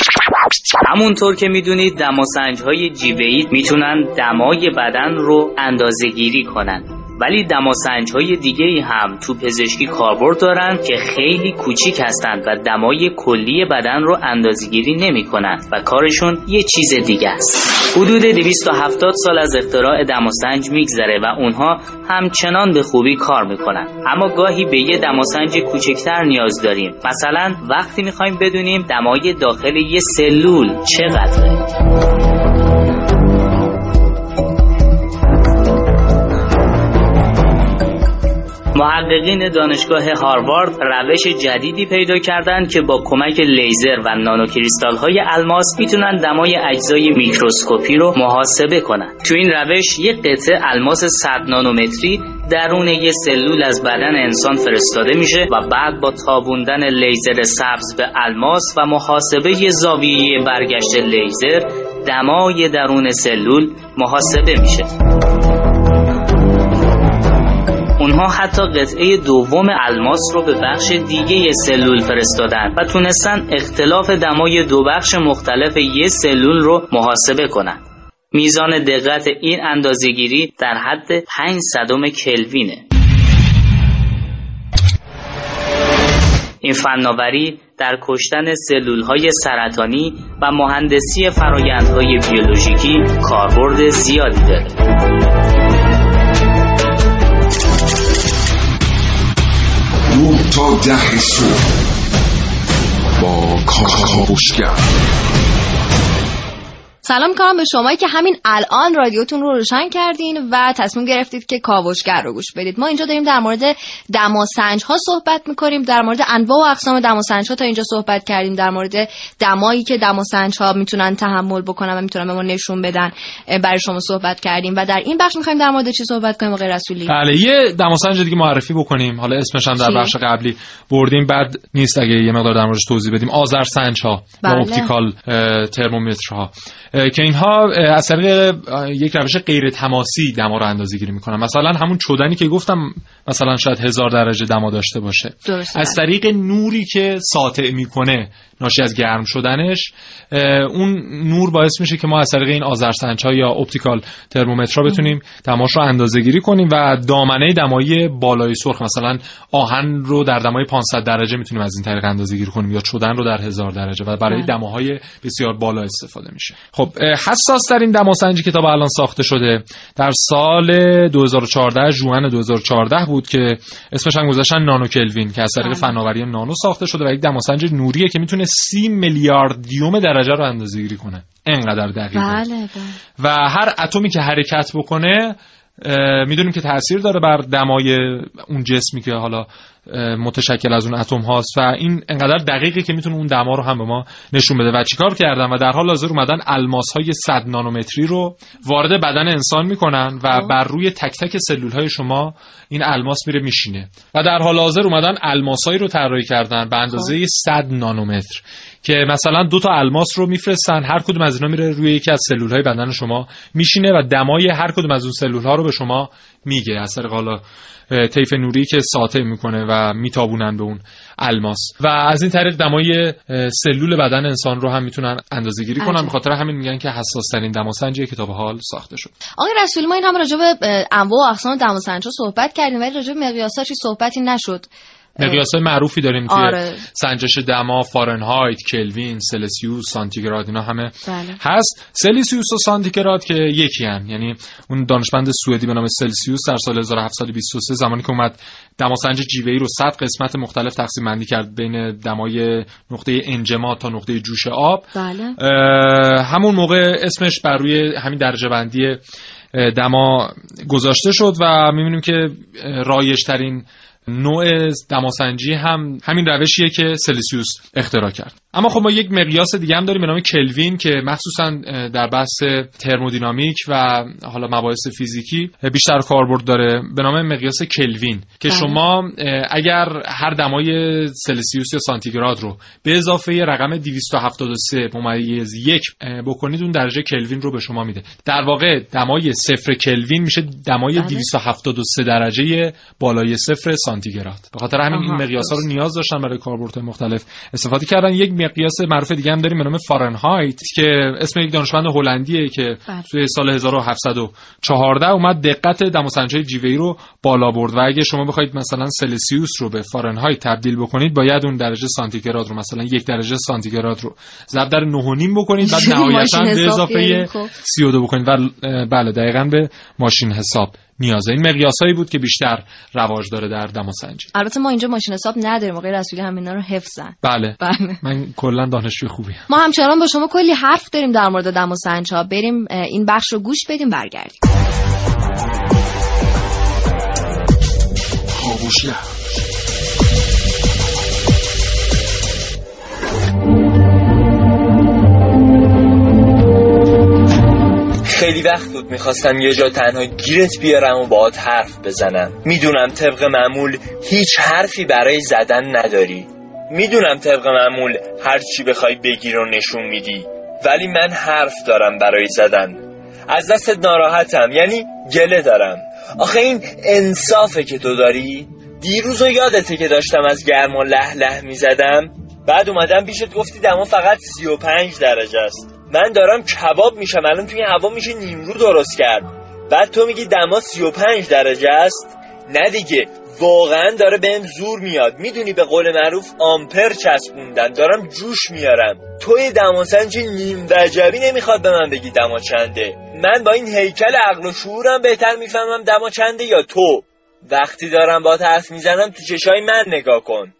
همونطور که می‌دونید دماسنج های جیبه‌ای می‌تونن دمای بدن رو اندازه گیری کنن. ولی دماسنج های دیگه ای هم تو پزشکی کاربرد دارن که خیلی کوچیک هستند و دمای کلی بدن رو اندازگیری نمی کنند و کارشون یه چیز دیگه است. حدود 270 سال از اختراع دماسنج میگذره و اونها همچنان به خوبی کار می‌کنن. اما گاهی به یه دماسنج کوچکتر نیاز داریم. مثلا وقتی می‌خوایم بدونیم دمای داخل یه سلول چقدره. محققین دانشگاه هاروارد روش جدیدی پیدا کردند که با کمک لیزر و نانو کریستال های الماس می‌تونن دمای اجزای میکروسکوپی رو محاسبه کنند. تو این روش یک قطعه الماس 100 نانومتری درون یه سلول از بدن انسان فرستاده میشه و بعد با تابوندن لیزر سبز به الماس و محاسبه زاویه برگشت لیزر دمای درون سلول محاسبه میشه. اونها حتی قطعه دوم الماس رو به بخش دیگه سلول فرستادن و تونستن اختلاف دمای دو بخش مختلف یه سلول رو محاسبه کنند. میزان دقت این اندازهگیری در حد 5 صدم کلوینه. این فناوری در کشتن سلول های سرطانی و مهندسی فرایندهای بیولوژیکی کاربرد زیادی داره.
ده صبح با کاوشگر
سلام می‌کنم به شمایی که همین الان رادیوتون رو روشن کردین و تصمیم گرفتید که کاوشگر رو گوش بدید. ما اینجا داریم در مورد دماسنج ها صحبت می‌کنیم در مورد انواع و اقسام دماسنج ها تا اینجا صحبت کردیم در مورد دمایی که دماسنج ها می‌تونن تحمل بکنن و می‌تونن به ما نشون بدن برای شما صحبت کردیم. و در این بخش می‌خوایم در مورد چی صحبت کنیم آقای رسولی؟
بله یه دماسنج دیگه معرفی بکنیم. حالا اسمش هم در بخش قبلی بردیم. بعد نیست اگه یه مقدار در موردش توضیح بدیم. آذر سنج ها بله. اپتیکال ترمومترها. که اینها از طریق یک روش غیر تماسی دما رو اندازه گیری می‌کنن. مثلا همون چودنی که گفتم مثلا شاید هزار درجه دما داشته باشه. از طریق نوری که ساطع می‌کنه ناشی از گرم شدنش اون نور باعث میشه که ما از طریق این آذرسنج ها یا اپتیکال ترمومتر بتونیم دماش رو اندازه گیری کنیم و دامنه دمایی بالای سرخ مثلا آهن رو در دمای 500 درجه می‌تونیم از این طریق اندازه گیری کنیم یا چودن رو در هزار درجه و برای بله. دماهای بسیار بالا استفاده میشه خب حساس ترین دماسنجی کتاب الان ساخته شده در سال 2014 جوان 2014 بود که اسمش هم گذاشتن نانو کلوین که از طریق بله. فناوری نانو ساخته شده و یک دماسنج نوریه که می‌تونه سی میلیاردیوم درجه رو اندازه گیری کنه انقدر دقیقه
بله بله.
و هر اتمی که حرکت بکنه می‌دونیم که تاثیر داره بر دمای اون جسمی که حالا متشکل از اون اتم هاست و این انقدر دقیقه که می‌تونه اون دما رو هم به ما نشون بده و چیکار کردن و در حال حاضر اومدن الماس های 100 نانومتری رو وارد بدن انسان می‌کنن و خب. بر روی تک تک سلول های شما این الماس میره میشینه و در حال حاضر اومدن الماسایی رو طراحی کردن به اندازه 100 خب. نانومتر که مثلا دو تا الماس رو میفرستن هر کدوم از اینا میره روی یکی از سلول های بدن شما میشینه و دمای هر کدوم از اون سلول ها رو به شما میگه. از طریق حالا طیف نوری که ساطع می‌کنه و میتابونن به اون الماس. و از این طریق دمای سلول بدن انسان رو هم می‌تونن اندازه گیری کنن به خاطر همین میگن که حساس ترین دماسنجی کتاب حال ساخته شد.
آقای رسولی ما این هم راجع به انواع و اقسام دماسنج صحبت کردیم ولی راجع به مقیاساش صحبتی نشد.
مقیاس های معروفی داریم آره. توی سنجش دما فارنهایت کلوین سلسیوس سانتیگراد اینا همه بله. هست سلسیوس و سانتیگراد که یکی هم یعنی اون دانشمند سوئدی به نام سلسیوس در سال 1723 زمانی که اومد دماسنج جیوه‌ای رو 100 قسمت مختلف تقسیم بندی کرد بین دمای نقطه انجما تا نقطه جوش آب
بله.
همون موقع اسمش بر روی همین درجه بندی دما گذاشته شد و می‌بینیم که رایج ترین نوع دماسنجی هم همین روشیه که سلسیوس اختراع کرد اما خب ما یک مقیاس دیگه هم داریم به نام کلوین که مخصوصا در بحث ترمودینامیک و حالا مباحث فیزیکی بیشتر کاربرد داره به نام مقیاس کلوین که بله. شما اگر هر دمای سلسیوس یا سانتیگراد رو به اضافه رقم 273 ممیز یک بکنید اون درجه کلوین رو به شما میده در واقع دمای صفر کلوین میشه دمای 273 بله. درجه بالای صفر سانتیگراد به خاطر همین این مقیاس ها رو نیاز داشتن برای کاربردهای مختلف استفاده کردن. یک مقیاس معروف دیگه هم داریم به نام فارنهایت که اسم یک دانشمند هلندیه که بله. توی سال 1714 اومد دقت دماسنجی جیوه‌ای رو بالا برد. و اگه شما بخواید مثلا سلسیوس رو به فارنهایت تبدیل بکنید باید اون درجه سانتیگراد رو مثلا یک درجه سانتیگراد رو ضرب در 9.5 بکنید بعد نهایتا به اضافه 32 بکنید. و بله دقیقاً به ماشین حساب. نیازه این مقیاسایی بود که بیشتر رواج داره در دماسنجی
البته ما اینجا ماشین حساب نداریم. موقع رسولی همینا رو حفظن.
بله. بله. من کلا دانشجوی خوبی هم.
ما همچنان با شما کلی حرف داریم در مورد دماسنج ها بریم این بخش رو گوش بدیم برگردیم.
خیلی وقت بود می‌خواستم یه جا تنها گیرت بیارم و باهات حرف بزنم. می‌دونم طبق معمول هیچ حرفی برای زدن نداری. می‌دونم طبق معمول هر چی بخوای بگیر و نشون میدی ولی من حرف دارم برای زدن. از دستت ناراحتم یعنی گله دارم. آخه این انصافه که تو داری. دیروز و یادته که داشتم از گرم و له له می‌زدم. بعد اومدم پیشت گفتی دما فقط 35 درجه است. من دارم کباب میشم الان توی هوا میشه نیمرو درست کرد. بعد تو میگی دما 35 درجه است. نه دیگه واقعا داره بهم زور میاد. می‌دونی به قول معروف آمپر چسبوندن دارم جوش میارم. توی دماسنج نیم وجبی نمی‌خواد به من بگی دما چنده. من با این هیکل عقل و شعورم بهتر می‌فهمم دما چنده یا تو. وقتی دارم با حرف می‌زنم تو چشای من نگاه کن.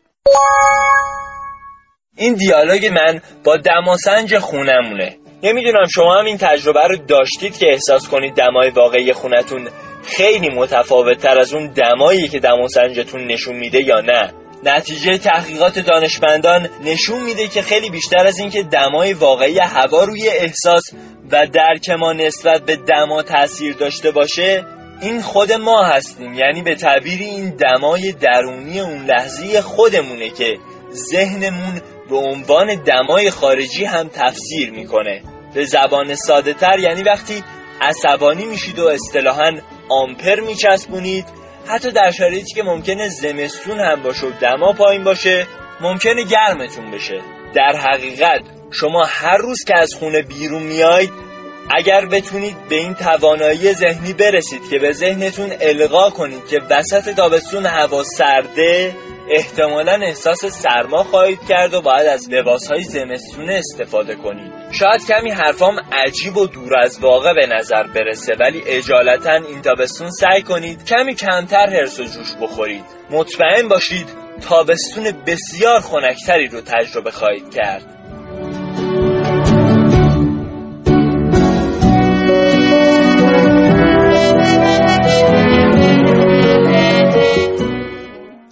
این دیالوگ من با دماسنج خونمونه. نمی‌دونم شما هم این تجربه رو داشتید که احساس کنید دمای واقعی خونتون خیلی متفاوت تر از اون دمایی که دماسنجتون نشون میده یا نه. نتیجه تحقیقات دانشمندان نشون میده که خیلی بیشتر از اینکه دمای واقعی هوا روی احساس و درک ما نسبت به دما تاثیر داشته باشه این خود ما هستیم. یعنی به تعبیری این دمای درونی اون لحظه خودمونه که ذهنمون به عنوان دمای خارجی هم تفسیر می‌کنه. به زبان ساده تر یعنی وقتی عصبانی میشید و اصطلاحا آمپر میچسبونید حتی در شرایطی که ممکنه زمستون هم باشه و دما پایین باشه ممکنه گرمتون بشه. در حقیقت شما هر روز که از خونه بیرون میاید اگر بتونید به این توانایی ذهنی برسید که به ذهنتون القا کنید که وسط تابستون هوا سرده احتمالا احساس سرما خواهید کرد و باید از لباسهای زمستونه استفاده کنید. شاید کمی حرفام عجیب و دور از واقع به نظر برسه ولی اجالتا این تابستون سعی کنید کمی کمتر هرس و جوش بخورید. مطمئن باشید تابستون بسیار خنکتری رو تجربه خواهید کرد.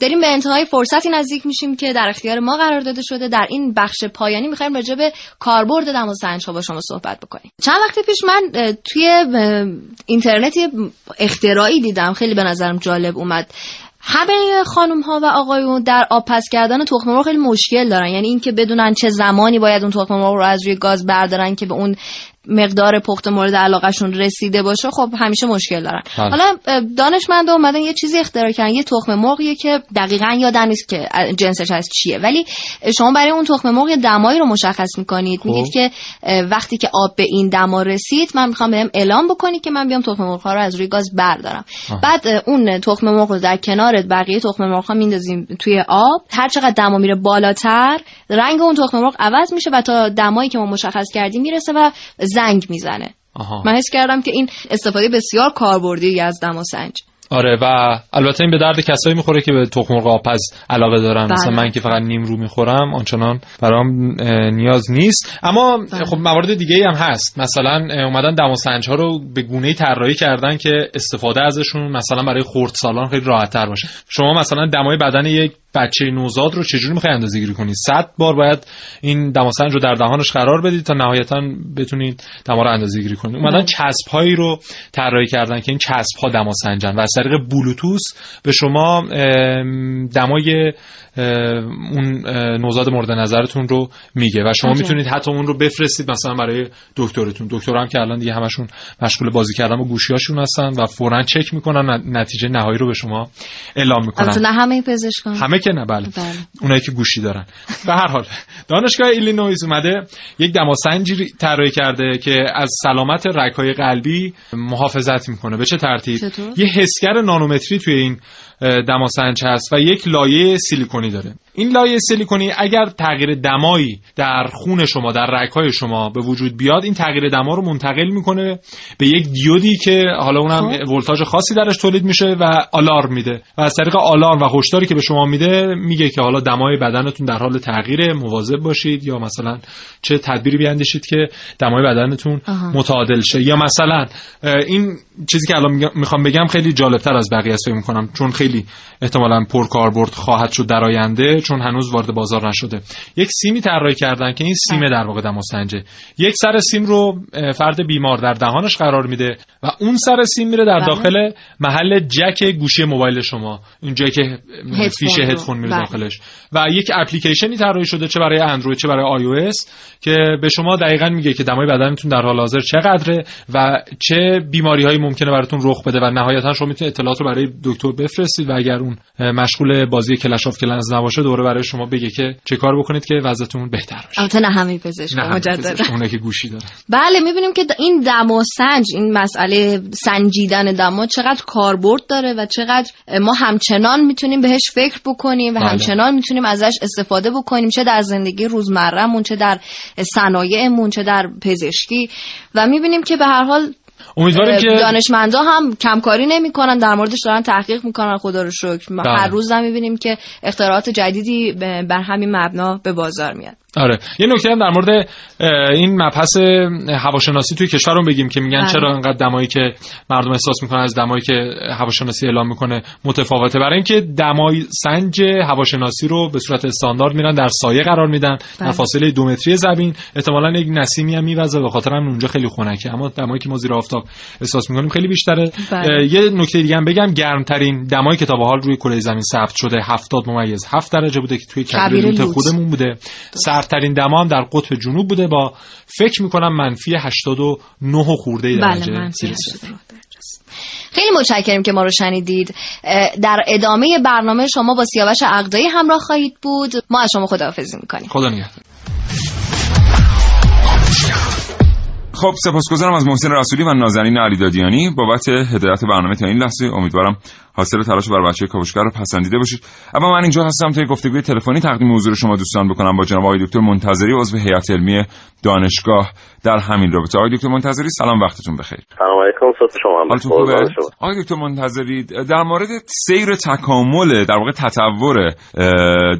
داریم به انتهای فرصتی نزدیک میشیم که در اختیار ما قرار داده شده. در این بخش پایانی می‌خوایم راجع به کاربرد دماسنج ها با شما صحبت بکنیم. چند وقت پیش من توی اینترنت اختراعی دیدم. خیلی به نظرم جالب اومد. همه خانم ها و آقایون در آب پس کردن تخم مرغ خیلی مشکل دارن. یعنی اینکه بدونن چه زمانی باید اون تخم مرغ رو از روی گاز بردارن که به اون مقدار پخت مورد علاقهشون رسیده باشه خب همیشه مشکل دارن
بله.
حالا دانشمندا اومدن یه چیزی اختراع کردن یه تخم مرغیه که دقیقا یادم نیست که جنسش از چیه ولی شما برای اون تخم مرغ یه دمایی رو مشخص می‌کنید
خب.
میگید که وقتی که آب به این دما رسید من می‌خوام بهم اعلام بکنی که من بیام تخم مرغ ها رو از روی گاز بردارم
آها.
بعد اون تخم مرغ رو در کنار بقیه تخم مرغ ها میندازیم توی آب هر چقدر دما میره بالاتر رنگ اون تخم مرغ عوض میشه و تا دمایی که ما مشخص کردیم می‌رسه و زنگ می‌زنه
آها.
من حس کردم که این استفاده بسیار کاربردی از دماسنج
آره و البته این به درد کسایی می‌خوره که به تخم مرغ آبپز علاقه دارن
بله.
مثلا من که فقط نیم رو می‌خورم آنچنان برام نیاز نیست اما
بله.
خب موارد دیگه هم هست مثلا اومدن دماسنج ها رو به گونه طراحی کردن که استفاده ازشون مثلا برای خردسالان خیلی راحت تر باشه شما مثلا دمای بدن یک بچه نوزاد رو چجوری می‌خوای اندازه گیری کنید 100 بار باید این دماسنج رو در دهانش قرار بدید تا نهایتا بتونید دما رو اندازه گیری کنید اومدن. چسب هایی رو طراحی کردن که این چسب ها دماسنجن و از طریق بلوتوث به شما دمای اون نوزاد مورد نظرتون رو میگه و شما. می‌تونید حتی اون رو بفرستید مثلا برای دکترتون. دکتر هم که الان دیگه همشون مشغول بازی کردن با گوشیاشون هستن و فورا چک می‌کنن نتیجه نهایی رو به شما اعلام می‌کنن.
نه همه پزشکان.
همه که نه بله.
بله.
اونایی که گوشی دارن. به هر حال دانشگاه ایلینویز اومده یک دماسنجی طراحی کرده که از سلامت رگ‌های قلبی محافظت می‌کنه. به چه ترتیب؟
چطور؟
یه حسگر نانومتری توی این دماسنج هست و یک لایه سیلیکونی داره. این لایه سیلیکونی اگر تغییر دمایی در خون شما در رگ‌های شما به وجود بیاد این تغییر دما رو منتقل می‌کنه به یک دیودی که حالا اونم ولتاژ خاصی درش تولید میشه و آلارم میده. و از طریق آلارم و هشداری که به شما میده میگه که حالا دمای بدنتون در حال تغییر مواظب باشید. یا مثلا چه تدبیری بیاندیشید که دمای بدنتون. متعادل شه. یا مثلا این چیزی که الان می‌خوام بگم خیلی جالبتر از بقیه است فکر می‌کنم. چون خیلی احتمالا پرکاربرد خواهد شد در آینده. چون هنوز وارد بازار نشده یک سیمی طراحی کردن که این سیم در واقع دماسنجه یک سر سیم رو فرد بیمار در دهانش قرار میده و اون سر سیم میره در
بله.
داخل محل جک گوشی موبایل شما اون اه،
هدفون
فیش. هدفون میره
بله.
داخلش و یک اپلیکیشنی طراحی شده چه برای اندروید چه برای iOS که به شما دقیقا میگه که دمای بدنتون در حال حاضر چقدره و چه بیماری هایی ممکنه براتون رخ بده و نهایتا شما می‌تونید اطلاعات رو برای دکتر بفرستید و اگر اون مشغول بازی Clash of Clans نباشه دوره برای شما بگه که چه کار بکنید که وضعتون بهتر بشه.
البته نه همه پزشکان
نه
مجددا
پزشک، اونایی که گوشی دارن
بله می‌بینیم که این دماسنج این مسئله سنجیدن دما چقدر کاربرد داره و چقدر ما همچنان می‌تونیم بهش فکر بکنیم و
بله.
همچنان می‌تونیم ازش استفاده بکنیم چه در زندگی روزمرهمون چه در صنایعمون چه در پزشکی. و می‌بینیم که به هر حال
امیدواریم که
دانشمندا هم کمکاری نمی‌کنن در موردش دارن تحقیق می‌کنن خدا رو شکر. ما
بله.
هر روز هم می‌بینیم که اختراعات جدیدی بر همین مبنا به بازار میاد.
آره. یه نکته هم در مورد این مبحث هواشناسی توی کشورمون بگیم که میگن
بله.
چرا انقدر دمایی که مردم احساس می‌کنن از دمایی که هواشناسی اعلام می‌کنه متفاوته. برای اینکه دمای سنج هواشناسی رو به صورت استاندارد میرن در سایه قرار میدن. در
بله.
فاصله دو متری زمین. احتمالاً یک نسیمی هم میوزه به خاطر هم اونجا خیلی خنکه. اما دمایی که ما زیر آفتاب احساس می‌کنیم خیلی بیشتره
بله.
یه نکته دیگه هم بگم گرمترین تا به حال روی کره زمین ثبت شده 70 ممیز 7 درجه بوده که توی
کبیر
لوت. خودمون بوده سردترین دما هم در قطب جنوب بوده با فکر می‌کنم منفی 89 و خورده درجه
بله منفی
زیر صفر.
89 درجه است. خیلی متشکریم که ما رو شنیدید در ادامه برنامه شما با سیاوش عقدایی همراه خواهید بود ما از شما خداحافظی می‌کنیم
خدا نگهدار
خب سپاسگزارم از محسن رسولی و نازنین علیدادیانی بابت هدایت برنامه تا این لحظه. امیدوارم حاصل تلاش بر بچه کاوشگر رو پسندیده باشید. اما من اینجا هستم تا یک گفتگوی تلفنی تقدیم حضور شما دوستان بکنم با جناب آقای دکتر منتظری عضو هیئت علمی دانشگاه در همین رابطه. آقای دکتر منتظری سلام وقتتون بخیر.
سلام علیکم صبح شما هم.
آقای دکتر منتظری در مورد سیر تکامل در واقع تطور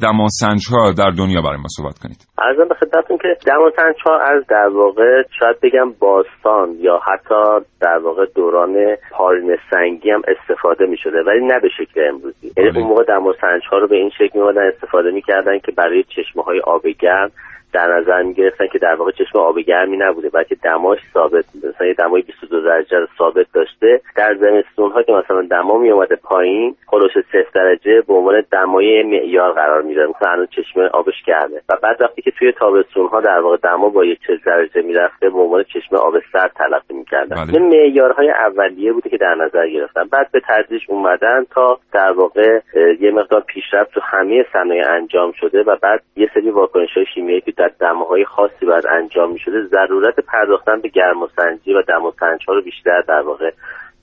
دماسنج ها در دنیا برای ما صحبت کنید.
عرضم به خدمتتون که دماسنج ها از در واقع شاید بگم باستان یا حتی در واقع دوران پارین سنگی هم استفاده می شده ولی نه به شکل امروزی یعنی. اون موقع دماسنج ها رو به این شکل می استفاده می کردن که برای چشمه های آب گرم در نظر می گرفتن که در واقع چشم آب گرمی نبوده بلکه دماش ثابت بوده. مثلا یه دمای 22 درجه رو ثابت داشته. در زمستون ها که مثلا دما می اومده پایین خلوش صفر درجه به عنوان دمای معیار قرار می‌داد مثلا الان چشمه آبش گرمه. و بعد وقتی که توی تابستون ها در واقع دما با یک چل درجه می‌رفته به عنوان چشمه آب سرد تلقی می‌کردن.
بله.
این معیارهای اولیه بوده که در نظر گرفتن. بعد به تدریج اومدن تا در واقع یه مقدار پیشرفت تو همه صنایع انجام شده و بعد یه سری واکنش های شیمیایی که در دماهای خاصی بعد انجام می شده ضرورت پرداختن به گرماسنجی و دماسنج ها رو بیشتر در واقع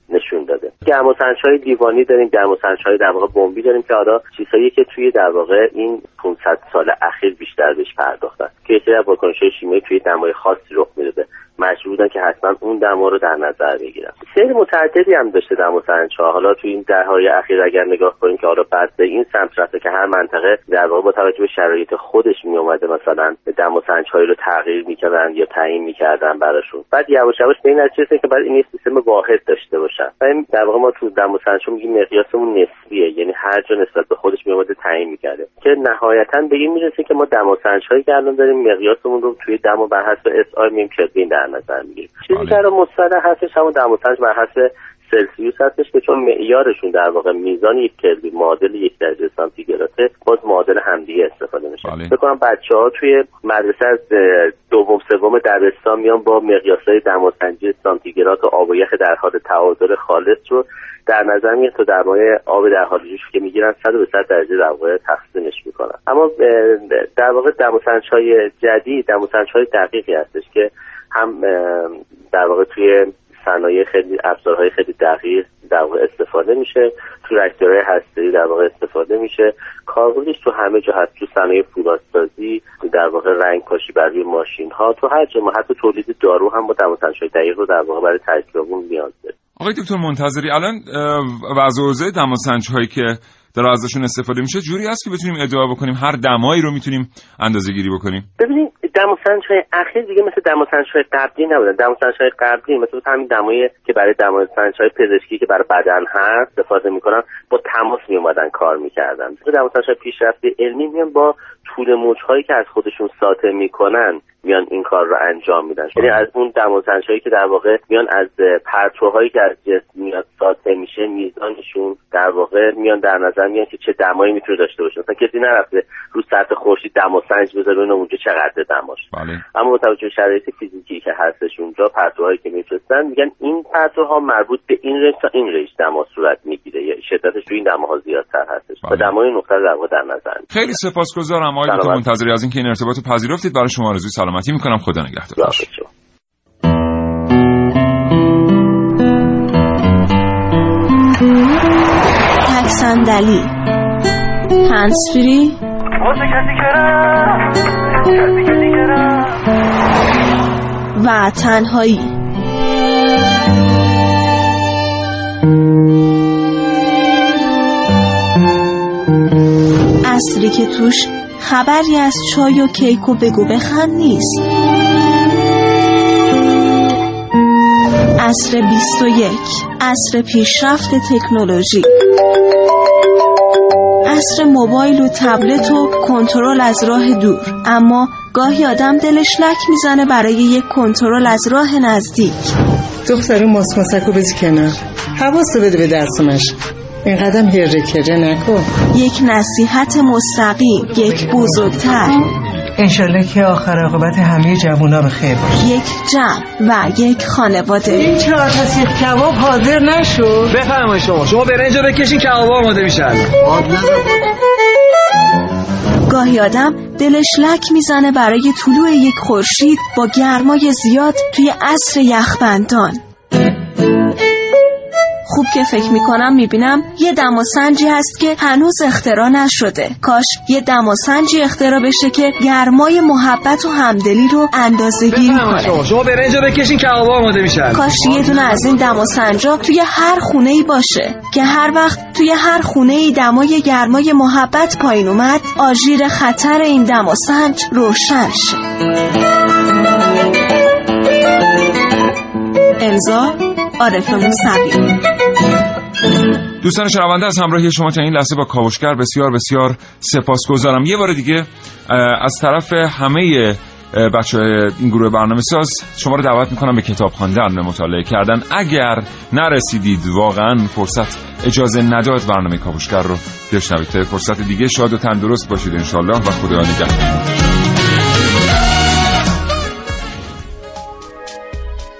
نشون داده. گرماسنج های دیوانی داریم گرماسنج های در واقع بمبی داریم که حالا چیزهایی که توی در واقع این 500 سال اخیر بیشتر بهش پرداختن. که سری از واکنش شیمیایی توی دمای خاصی رخ می‌داده. مجبور بودن که حتما اون دما رو در نظر بگیرن. سری متعددی هم داشته دماسنج ها حالا توی این دههای اخیر اگر نگاه کنیم که حالا بعد به این سمت رفته که هر منطقه در واقع با توجه به شرایط خودش می اومده مثلا دماسنج هایی رو تغییر می‌کردن یا تعیین می‌کردن براشون. بعد یواش یواش به این نتیجه که باید این سیستم واحد داشته باشن. و این در واقع ما تو دماسنج ها میگیم مقیاسمون نسبیه. یعنی هر جا نسبت به خودش می اومده تعیین می‌کرده. که نهایتا به این می‌رسه که ما دماسنج هایی که الان داریم مقیاسمون رو توی دما بر حسب SI میایم کلوین در نظر می‌گیریم چیزی
بله.
که الان مستند هستش همون دماسنج بر حسب سلسیوس هستش که چون معیارشون در واقع میزان یک کلوین معادل یک درجه سانتیگراده باز معادل همدیگه استفاده میشه
بله.
فکر کنم بچه ها توی مدرسه از دوم سوم دبستان میان با مقیاس های دماسنجی سانتیگراد و آب و یخ در حال تعادل خالص رو در نظر می‌گیرن تا دمای آب در حال جوش که می‌گیرن 100 به 100 درجه در واقع تقسیمش می‌کنن اما در واقع دماسنج های جدید دماسنج های دقیقی هستش که هم در واقع توی صنایع خیلی ابزارهای خیلی دقیق در واقع استفاده میشه. تو راکتورهای هسته‌ای در واقع استفاده میشه. کاربردش تو همه جا هست. تو صنایع فولادسازی در واقع رنگ پاشی بر روی ماشین ها تو هر جا ما حتی تولید دارو هم با دماسنج‌های دقیق رو در واقع برای ترکیبمون نیاز داریم.
آقای دکتر منتظری الان وضع اوضاع دماسنج هایی که داره ازشون استفاده میشه جوری هست که بتونیم ادعا بکنیم هر دمایی رو می‌تونیم اندازه گیری بکنیم.
ببینید دماسنج های اخیر دیگه مثل دماسنج های قبلی نبودن. دماسنج های قبلی مثل همین دمایی که برای دماسنج های پزشکی که برای بدن هست استفاده می‌کنن با تماس می اومدن کار می‌کردن. دماسنج های پیشرفته علمی میان با طول موج هایی که از خودشون ساطع می‌کنن میان این کار رو انجام میدن. یعنی از اون دماسنج هایی که در واقع میان از پرتوهایی که از جسم میاد ساطع میشه میزانشون در واقع میان در نظر میان که چه دمایی می‌تونه داشته باشه. مثلا کسی نرفته رو سطح خورشید دماسنج بذاره ببینه اونجا چقدر دماش.
بله.
اما با توجه شرایط فیزیکی که هستش اونجا پرتوهایی که میفرستن میگن این پرتوها مربوط به این رنج تا این رنج دما صورت می‌گیره. یا شدتش تو این دماها زیادتر هستش. و
بله.
دمای نقطه در در نظر.
خیلی سپاسگزارم آقای. منتظری از اینکه این ارتباط رو پذیرفتید برای شما آرزوی سلامتی می‌کنم. خدا نگهدار.
تک صندلی. هنسفری و تنهایی. عصری که توش خبری از چای و کیک و بگو بخند نیست. عصر 21 عصر پیشرفت تکنولوژی. عصر موبایل و تبلت و کنترل از راه دور. اما گاهی آدم دلش لک می‌زنه برای یک کنترل از راه نزدیک.
دختر ماسماسک رو بزی کنار. حواست بده به درسمش این قدم هره کره نکن.
یک نصیحت مستقیم یک بزرگتر.
انشالله که آخر عاقبت همه جوونا به خیر باشه.
یک جمع و یک خانواده.
این چهار تا کباب حاضر نشد.
بفرمایید شما. شما برنج رو بکشین کباب آماده میشه
گاهی آدم دلش لک می‌زنه برای طلوع یک خورشید با گرمای زیاد توی عصر یخبندان خوب که فکر می‌کنم می‌بینم یه دماسنجی هست که هنوز اختراع نشده. کاش یه دماسنجی اختراع بشه که گرمای محبت و همدلی رو اندازه گیری کنه.
شما. برنج بکشین کباب آماده میشن.
کاش یه دونه از این دماسنجا توی هر خونه ای باشه که هر وقت توی هر خونه ای دمای گرمای محبت پایین اومد آژیر خطر این دماسنج روشن شه. امضا عارف موسوی
دوستان شنونده از همراهی شما تا این لحظه با کاوشگر بسیار بسیار سپاسگزارم یه بار دیگه از طرف همه بچه این گروه برنامه ساز شما رو دعوت می‌کنم به کتاب خواندن به مطالعه کردن. اگر نرسیدید واقعا فرصت اجازه نداد برنامه کاوشگر رو بشنوید. فرصت دیگه شاد و تندرست باشید انشالله و خدا نگهدار.